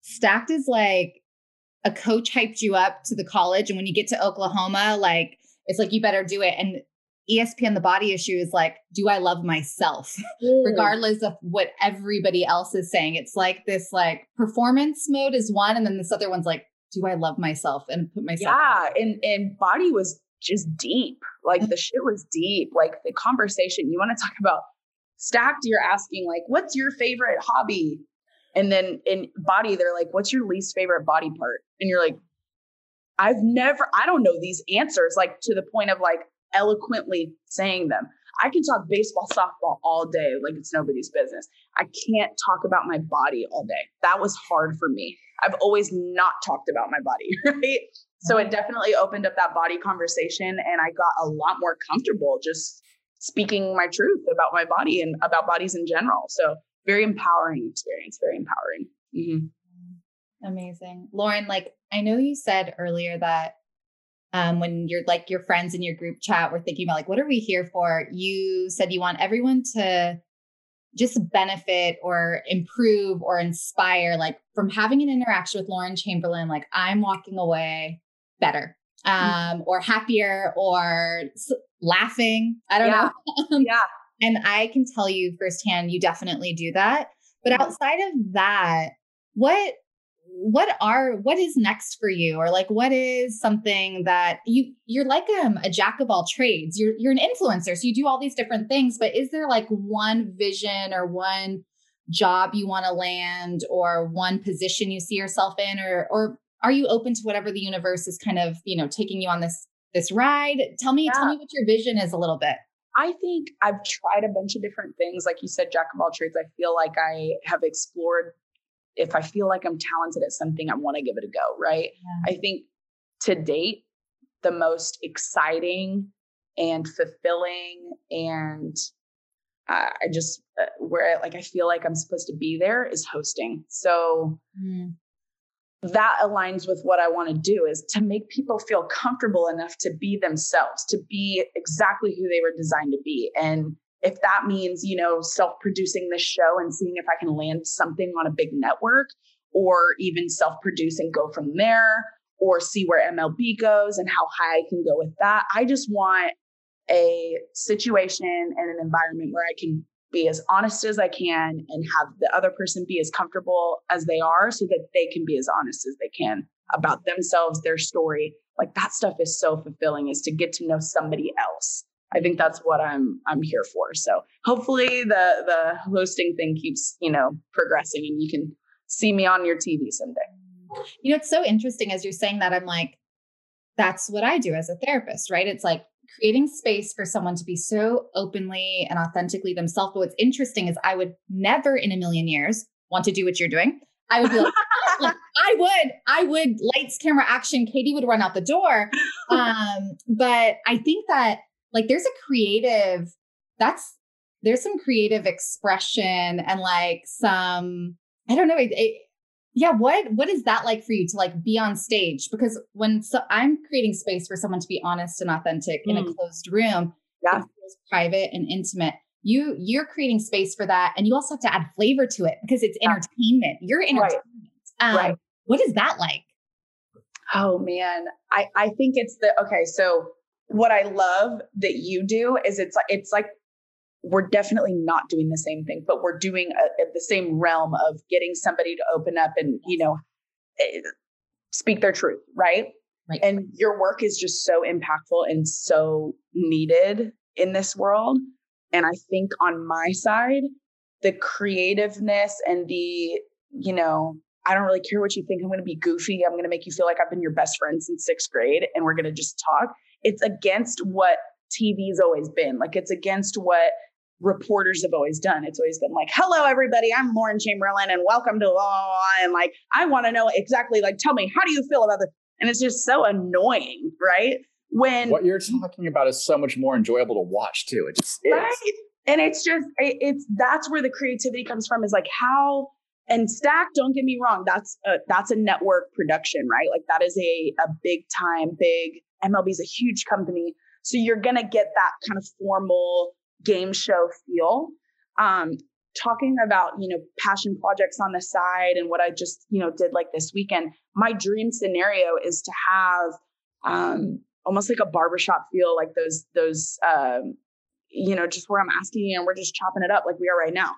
Stack'd is like a coach hyped you up to the college. And when you get to Oklahoma, like it's like you better do it. And ESPN the body issue is like, do I love myself? regardless of what everybody else is saying. It's like this like performance mode is one, and then this other one's like, do I love myself and put myself? yeah and and body was just deep like the shit was deep like the conversation you want to talk about Stack'd you're asking like what's your favorite hobby and then in body they're like what's your least favorite body part? And you're like i've never i don't know these answers like to the point of like eloquently saying them. I can talk baseball softball all day like it's nobody's business. I can't talk about my body all day. That was hard for me. I've always not talked about my body right? So it definitely opened up that body conversation and I got a lot more comfortable just speaking my truth about my body and about bodies in general. So very empowering experience, very empowering. Mhm. Amazing. Lauren, like I know you said earlier that um, when you're like your friends in your group chat were thinking about like what are we here for? You said you want everyone to just benefit or improve or inspire, like from having an interaction with Lauren Chamberlain, like I'm walking away better um or happier or s- laughing. I don't Yeah. know. Um, Yeah. And I can tell you firsthand, you definitely do that. But Mhm. outside of that, what what are what is next for you? Or like what is something that you you're like um, a jack of all trades. You're you're an influencer so you do all these different things. But is there like one vision or one job you want to land or one position you see yourself in? Or or are you open to whatever the universe is kind of you know taking you on this this ride? Tell me tell me what your vision is a little bit I think I've tried a bunch of different things. Like you said, jack of all trades. I feel like I have explored. If I feel like I'm talented at something, I want to give it a go. Right. I think to date, the most exciting and fulfilling and uh, I just uh, where like I feel like I'm supposed to be there is hosting. So Mm. That aligns with what I want to do is to make people feel comfortable enough to be themselves, to be exactly who they were designed to be. And if that means, you know, self-producing this show and seeing if I can land something on a big network or even self-produce and go from there or see where MLB goes and how high I can go with that. I just want a situation and an environment where I can be as honest as I can and have the other person be as comfortable as they are so that they can be as honest as they can about themselves, their story. Like that stuff is so fulfilling is to get to know somebody else. I think that's what I'm I'm here for. So hopefully the the hosting thing keeps, you know, progressing and you can see me on your TV someday. You know, it's so interesting as you're saying that. I'm like, that's what I do as a therapist, right? It's like creating space for someone to be so openly and authentically themselves. But what's interesting is I would never in a million years want to do what you're doing. I would be like, like, I would, I would lights, camera, action. Katie would run out the door. Um, but I think that like there's a creative, that's there's some creative expression and like some, I don't know, it, it, yeah what what is that like for you to like be on stage because when so i'm creating space for someone to be honest and authentic in a Mm. closed room Yeah. private and intimate. You you're creating space for that. And you also have to add flavor to it because it's entertainment. You're entertainment. Right. Um, right. What is that like? Oh man. I, I think it's the okay. So what I love that you do is it's like it's like we're definitely not doing the same thing, but we're doing a, the same realm of getting somebody to open up and you know eh, speak their truth, right? Right. And your work is just so impactful and so needed in this world. And I think on my side, the creativeness and the, you know, I don't really care what you think. I'm going to be goofy. I'm going to make you feel like I've been your best friend since sixth grade and we're going to just talk. It's against what TV's always been. Like it's against what reporters have always done. It's always been like, hello, everybody, I'm Lauren Chamberlain and welcome to blah, blah, blah. And like, I want to know exactly, like, tell me, how do you feel about this? And it's just so annoying, right? When what you're talking about is so much more enjoyable to watch too. It just is. Right? And it's just, it, it's, that's where the creativity comes from is like how, and Stack'd, don't get me wrong, that's a, that's a network production, right? Like that is a, a big time, big, MLB is a huge company. So you're going to get that kind of formal, game show feel. Um, talking about you know passion projects on the side and what I just you know did like this weekend. My dream scenario is to have um, almost like a barbershop feel, like those those um, you know just where I'm asking you and we're just chopping it up like we are right now.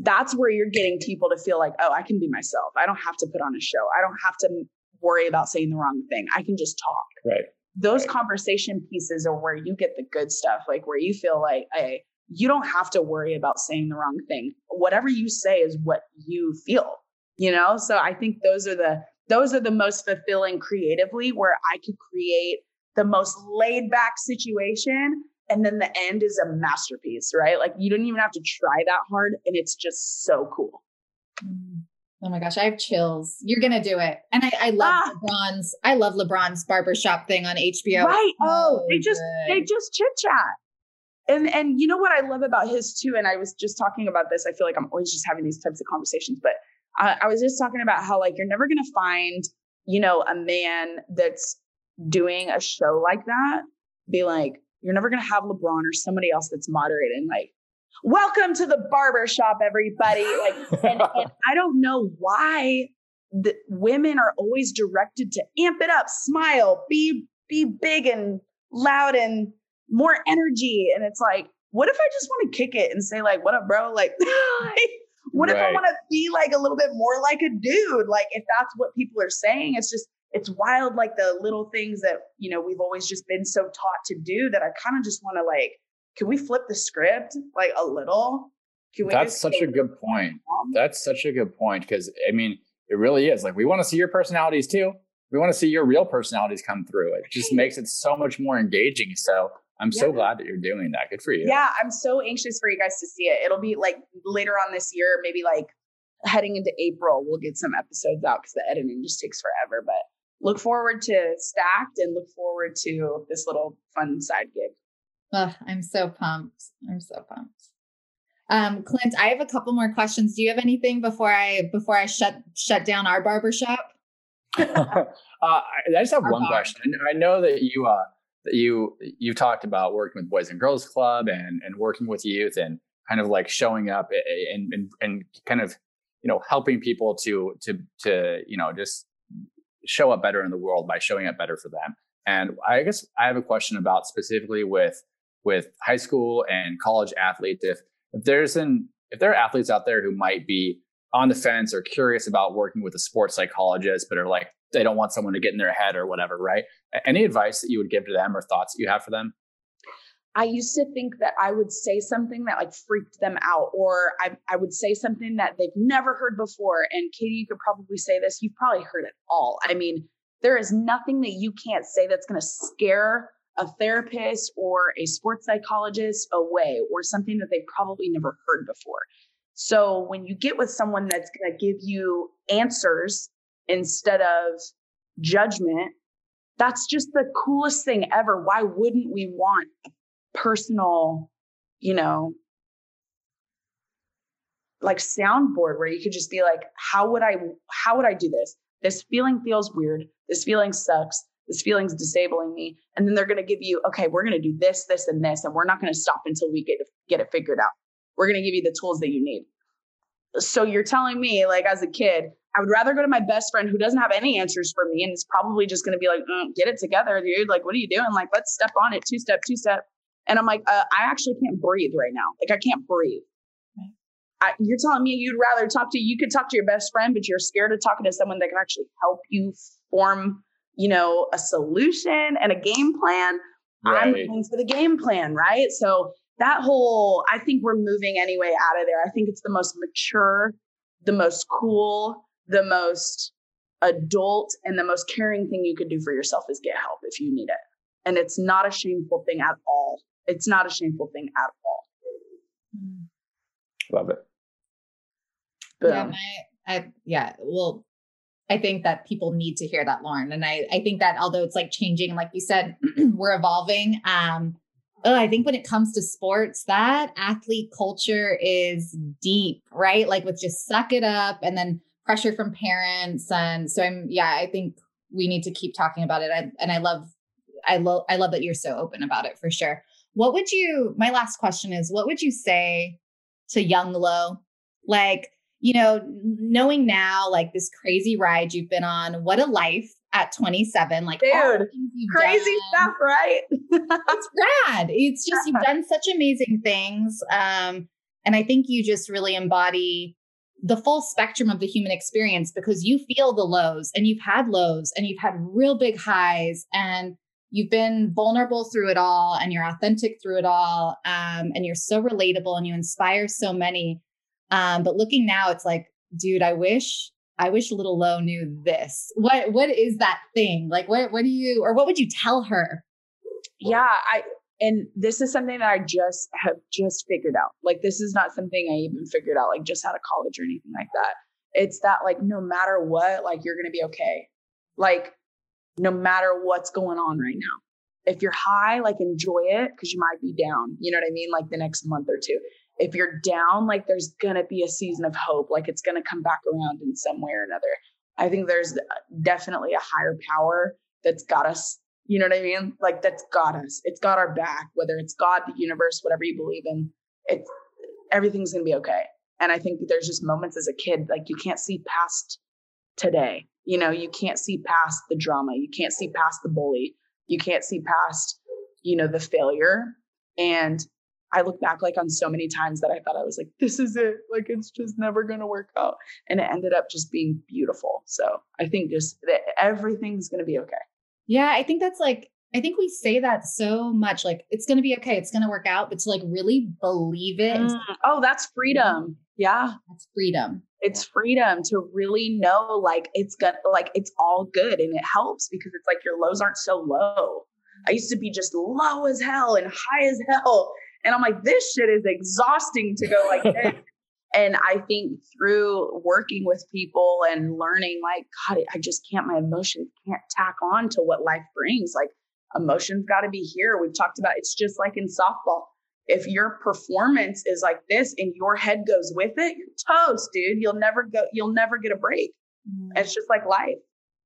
That's where you're getting people to feel like, oh, I can be myself. I don't have to put on a show. I don't have to worry about saying the wrong thing. I can just talk. Right those right. conversation pieces are where you get the good stuff, like where you feel like, hey, you don't have to worry about saying the wrong thing. Whatever you say is what you feel, you know? So I think those are the those are the most fulfilling creatively where I could create the most laid back situation and then the end is a masterpiece, right? Like you don't even have to try that hard and it's just so cool. Mm. Oh my gosh, I have chills. You're gonna do it. And I, I love ah. LeBron's, I love LeBron's barbershop thing on HBO. Right. Oh, they just good. they just chit chat. And and you know what I love about his too, and I was just talking about this. I feel like I'm always just having these types of conversations, but I, I was just talking about how like you're never gonna find, you know, a man that's doing a show like that be like, you're never gonna have LeBron or somebody else that's moderating like, welcome to the barber shop, everybody. Like, and, and I don't know why the women are always directed to amp it up, smile, be be big and loud and more energy. And it's like, what if I just want to kick it and say, like, what up, bro? Like, what right. if I want to be like a little bit more like a dude? Like, if that's what people are saying, it's just, it's wild, like the little things that, you know, we've always just been so taught to do that I kind of just want to like can we flip the script like a little? That's such a good point. That's such a good point because I mean, it really is. Like we want to see your personalities too. We want to see your real personalities come through. It just makes it so much more engaging. So I'm yeah. so glad that you're doing that. Good for you. Yeah, I'm so anxious for you guys to see it. It'll be like later on this year, maybe like heading into April, we'll get some episodes out because the editing just takes forever. But look forward to Stack'd and look forward to this little fun side gig. Oh, I'm so pumped. I'm so pumped. Um, Clint, I have a couple more questions. Do you have anything before I before I shut shut down our barbershop? uh, I just have our one bar. question. I know that you uh that you you talked about working with Boys and Girls Club and and working with youth and kind of like showing up and and and kind of you know helping people to to to you know just show up better in the world by showing up better for them. And I guess I have a question about specifically with with high school and college athletes if if there's an if there are athletes out there who might be on the fence or curious about working with a sports psychologist but are like they don't want someone to get in their head or whatever right any advice that you would give to them or thoughts that you have for them I used to think that I would say something that like freaked them out, or I, I would say something that they've never heard before. And Katie, you could probably say this. You've probably heard it all. I mean, there is nothing that you can't say that's going to scare a therapist or a sports psychologist away or something that they've probably never heard before. So when you get with someone that's going to give you answers instead of judgment, that's just the coolest thing ever. Why wouldn't we want personal, you know, like soundboard where you could just be like, how would I, how would I do this? This feeling feels weird. This feeling sucks This feeling's disabling me. And then they're going to give you, okay, we're going to do this, this, and this, and we're not going to stop until we get get it figured out. We're going to give you the tools that you need. So you're telling me, like as a kid, I would rather go to my best friend who doesn't have any answers for me and is probably just going to be like, mm, get it together, dude. Like, what are you doing? Like, let's step on it, two step, two step. And I'm like, uh, I actually can't breathe right now. Like, I can't breathe. I, you're telling me you'd rather talk to you could talk to your best friend, but you're scared of talking to someone that can actually help you form, you know, a solution and a game plan. Right. I'm looking for the game plan, right? So that whole, I think we're moving anyway out of there. I think it's the most mature, the most cool, the most adult, and the most caring thing you could do for yourself is get help if you need it. And it's not a shameful thing at all. It's not a shameful thing at all. Love it. Boom. Yeah, um, my, I, yeah. Well, I think that people need to hear that, Lauren. And I, I think that although it's like changing, like you said, we're evolving. Um, oh, I think when it comes to sports, that athlete culture is deep, right? Like with just suck it up and then pressure from parents. And so I'm, yeah, I think we need to keep talking about it. I, and I love, I love, I love that you're so open about it for sure. What would you, my last question is, what would you say to young Lo? Like, you know, knowing now, like this crazy ride you've been on, what a life at 27. Like, dude, crazy done. stuff, right? it's rad. It's just, you've done such amazing things. Um, and I think you just really embody the full spectrum of the human experience because you feel the lows and you've had lows and you've had real big highs and you've been vulnerable through it all and you're authentic through it all um, and you're so relatable and you inspire so many um, but looking now, it's like, dude, I wish I wish little Lo knew this. What what is that thing? Like what what do you or what would you tell her? Yeah, I and this is something that I just have just figured out. Like this is not something I even figured out like just out of college or anything like that. It's that like no matter what, like you're going to be okay. Like no matter what's going on right now. If you're high, like enjoy it cuz you might be down. You know what I mean? Like the next month or two if you're down, like there's going to be a season of hope, like it's going to come back around in some way or another. I think there's uh, definitely a higher power that's got us, you know what I mean? Like that's got us. It's got our back, whether it's God, the universe, whatever you believe in, it's everything's going to be okay. And I think there's just moments as a kid, like you can't see past today. You know, you can't see past the drama. You can't see past the bully. You can't see past, you know, the failure. And I look back like on so many times that I thought I was like, this is it. Like it's just never going to work out. And it ended up just being beautiful. So I think just that everything's going to be okay. Yeah. I think that's like, I think we say that so much like it's going to be okay. It's going to work out, but to like really believe it. Mm. Oh, that's freedom. Yeah. That's freedom. It's freedom to really know like it's gonna like it's all good and it helps because it's like your lows aren't so low. I used to be just low as hell and high as hell. And I'm like, this shit is exhausting to go like this. and I think through working with people and learning, like, God, I just can't, my emotions can't tack on to what life brings. Like, emotions got to be here. We've talked about it's just like in softball. If your performance is like this and your head goes with it, you're toast, dude. You'll never go, you'll never get a break. Mm. It's just like life.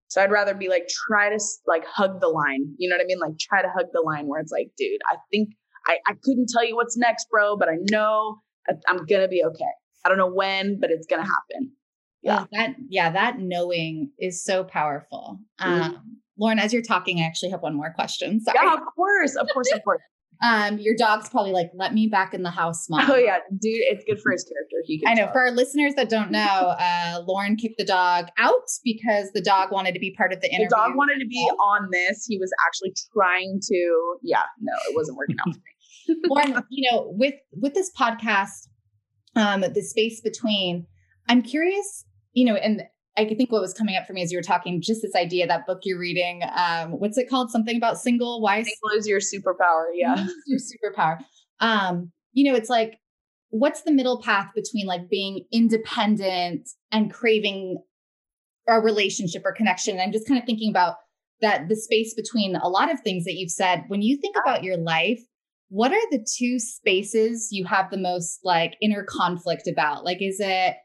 So I'd rather be like, try to like hug the line. You know what I mean? Like, try to hug the line where it's like, dude, I think I, I couldn't tell you what's next, bro, but I know I'm going to be okay. I don't know when, but it's going to happen. Yeah. That, yeah, that knowing is so powerful. Mm-hmm. Um, Lauren, as you're talking, I actually have one more question. Sorry. Yeah, of course. Of course. Of course. Um, your dog's probably like, let me back in the house, mom. Oh yeah, dude, it's good for his character. He I know. Talk. For our listeners that don't know, uh, Lauren kicked the dog out because the dog wanted to be part of the interview. The dog wanted to be on this. He was actually trying to. Yeah, no, it wasn't working out for me. Lauren, you know, with with this podcast, um, the space between, I'm curious, you know, and I think what was coming up for me as you were talking, just this idea, that book you're reading, um, what's it called? Something about single. Why single is your superpower? Yeah, your superpower. Um, you know, it's like, what's the middle path between like being independent and craving a relationship or connection? And I'm just kind of thinking about that the space between a lot of things that you've said. When you think about your life, what are the two spaces you have the most like inner conflict about? Like, is it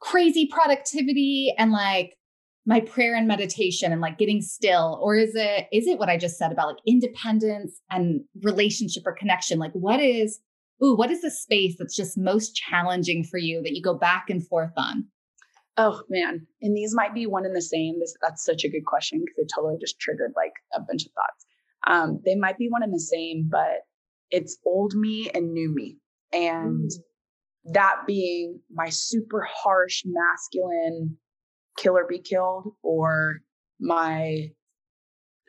crazy productivity and like my prayer and meditation and like getting still? Or is it is it what i just said about like independence and relationship or connection? Like what is ooh what is the space that's just most challenging for you that you go back and forth on? Oh man. And these might be one and the same. This that's such a good question because it totally just triggered like a bunch of thoughts um they might be one and the same but it's old me and new me. And mm. that being my super harsh masculine kill or be killed or my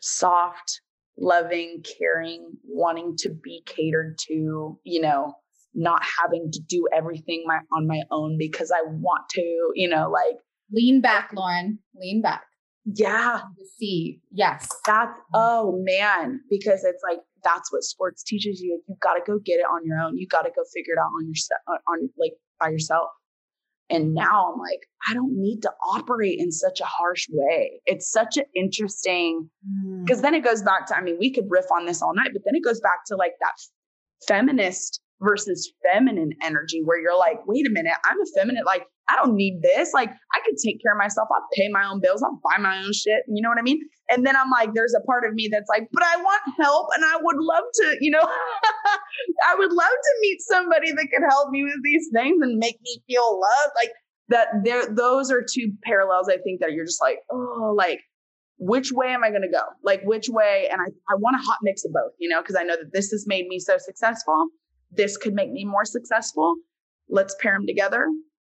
soft loving caring wanting to be catered to you know not having to do everything my on my own because i want to you know like lean back lauren. Lean back yeah. see yes. That's oh man. Because it's like that's what sports teaches you. You've got to go get it on your own. You got to go figure it out on your on like by yourself. And now I'm like, I don't need to operate in such a harsh way. It's such an interesting, because mm. then it goes back to, I mean, we could riff on this all night, but then it goes back to like that feminist versus feminine energy where you're like, wait a minute, I'm a feminine. Like, I don't need this. Like, I could take care of myself. I'll pay my own bills. I'll buy my own shit. You know what I mean? And then I'm like, there's a part of me that's like, but I want help and I would love to, you know, I would love to meet somebody that could help me with these things and make me feel loved. Like, that there those are two parallels I think that you're just like, oh, like which way am I going to go? Like which way? And I, I want a hot mix of both, you know, because I know that this has made me so successful this could make me more successful. Let's pair them together.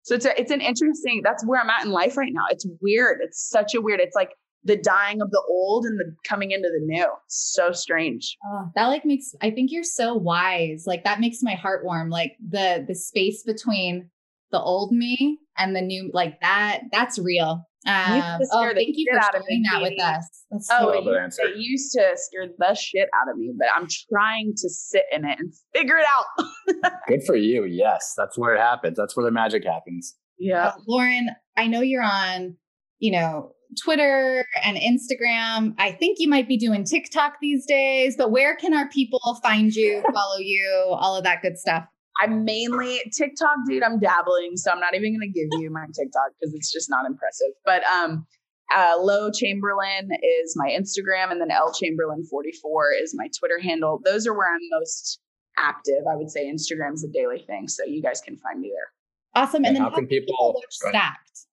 So it's a, it's an interesting. That's where I'm at in life right now. It's weird. It's such a weird. It's like the dying of the old and the coming into the new. so strange. Oh, that like makes. I think you're so wise. Like that makes my heart warm. Like the the space between the old me and the new. Like that. That's real. Um, oh, thank you for sharing that with us. That's oh, it, it used to scare the shit out of me, but I'm trying to sit in it and figure it out. Good for you. Yes, that's where it happens. That's where the magic happens. Yeah, uh, Lauren, I know you're on, you know, Twitter and Instagram. I think you might be doing TikTok these days, but where can our people find you, follow you, all of that good stuff? I'm mainly TikTok, dude. I'm dabbling, so I'm not even gonna give you my TikTok because it's just not impressive. But um, uh, Low Chamberlain is my Instagram, and then L Chamberlain 44 is my Twitter handle. Those are where I'm most active. I would say Instagram's a daily thing, so you guys can find me there. Awesome. And, and then how, how can people, people watch Stack'd?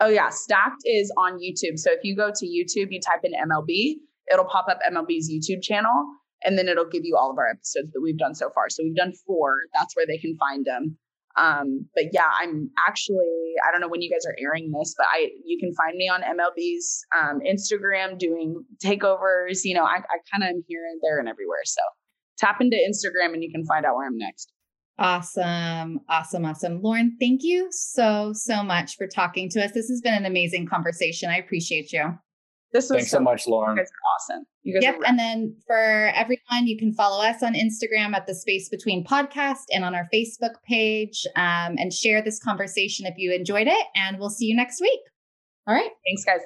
Oh yeah, Stack'd is on YouTube. So if you go to YouTube, you type in MLB, it'll pop up MLB's YouTube channel and then it'll give you all of our episodes that we've done so far. So we've done four. That's where they can find them. Um, but yeah, I'm actually I don't know when you guys are airing this, but I you can find me on MLB's um, Instagram doing takeovers. You know, I, I kind of am here and there and everywhere. So tap into Instagram and you can find out where I'm next. Awesome. Awesome. Awesome. Lauren, thank you so, so much for talking to us. This has been an amazing conversation. I appreciate you. This was Thanks so, so much, Lauren. You guys are awesome. You guys yep. and then for everyone, you can follow us on Instagram at the Space Between Podcast and on our Facebook page um, and share this conversation if you enjoyed it. And we'll see you next week. All right. Thanks, guys.